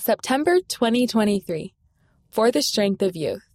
September 2023 For the Strength of Youth.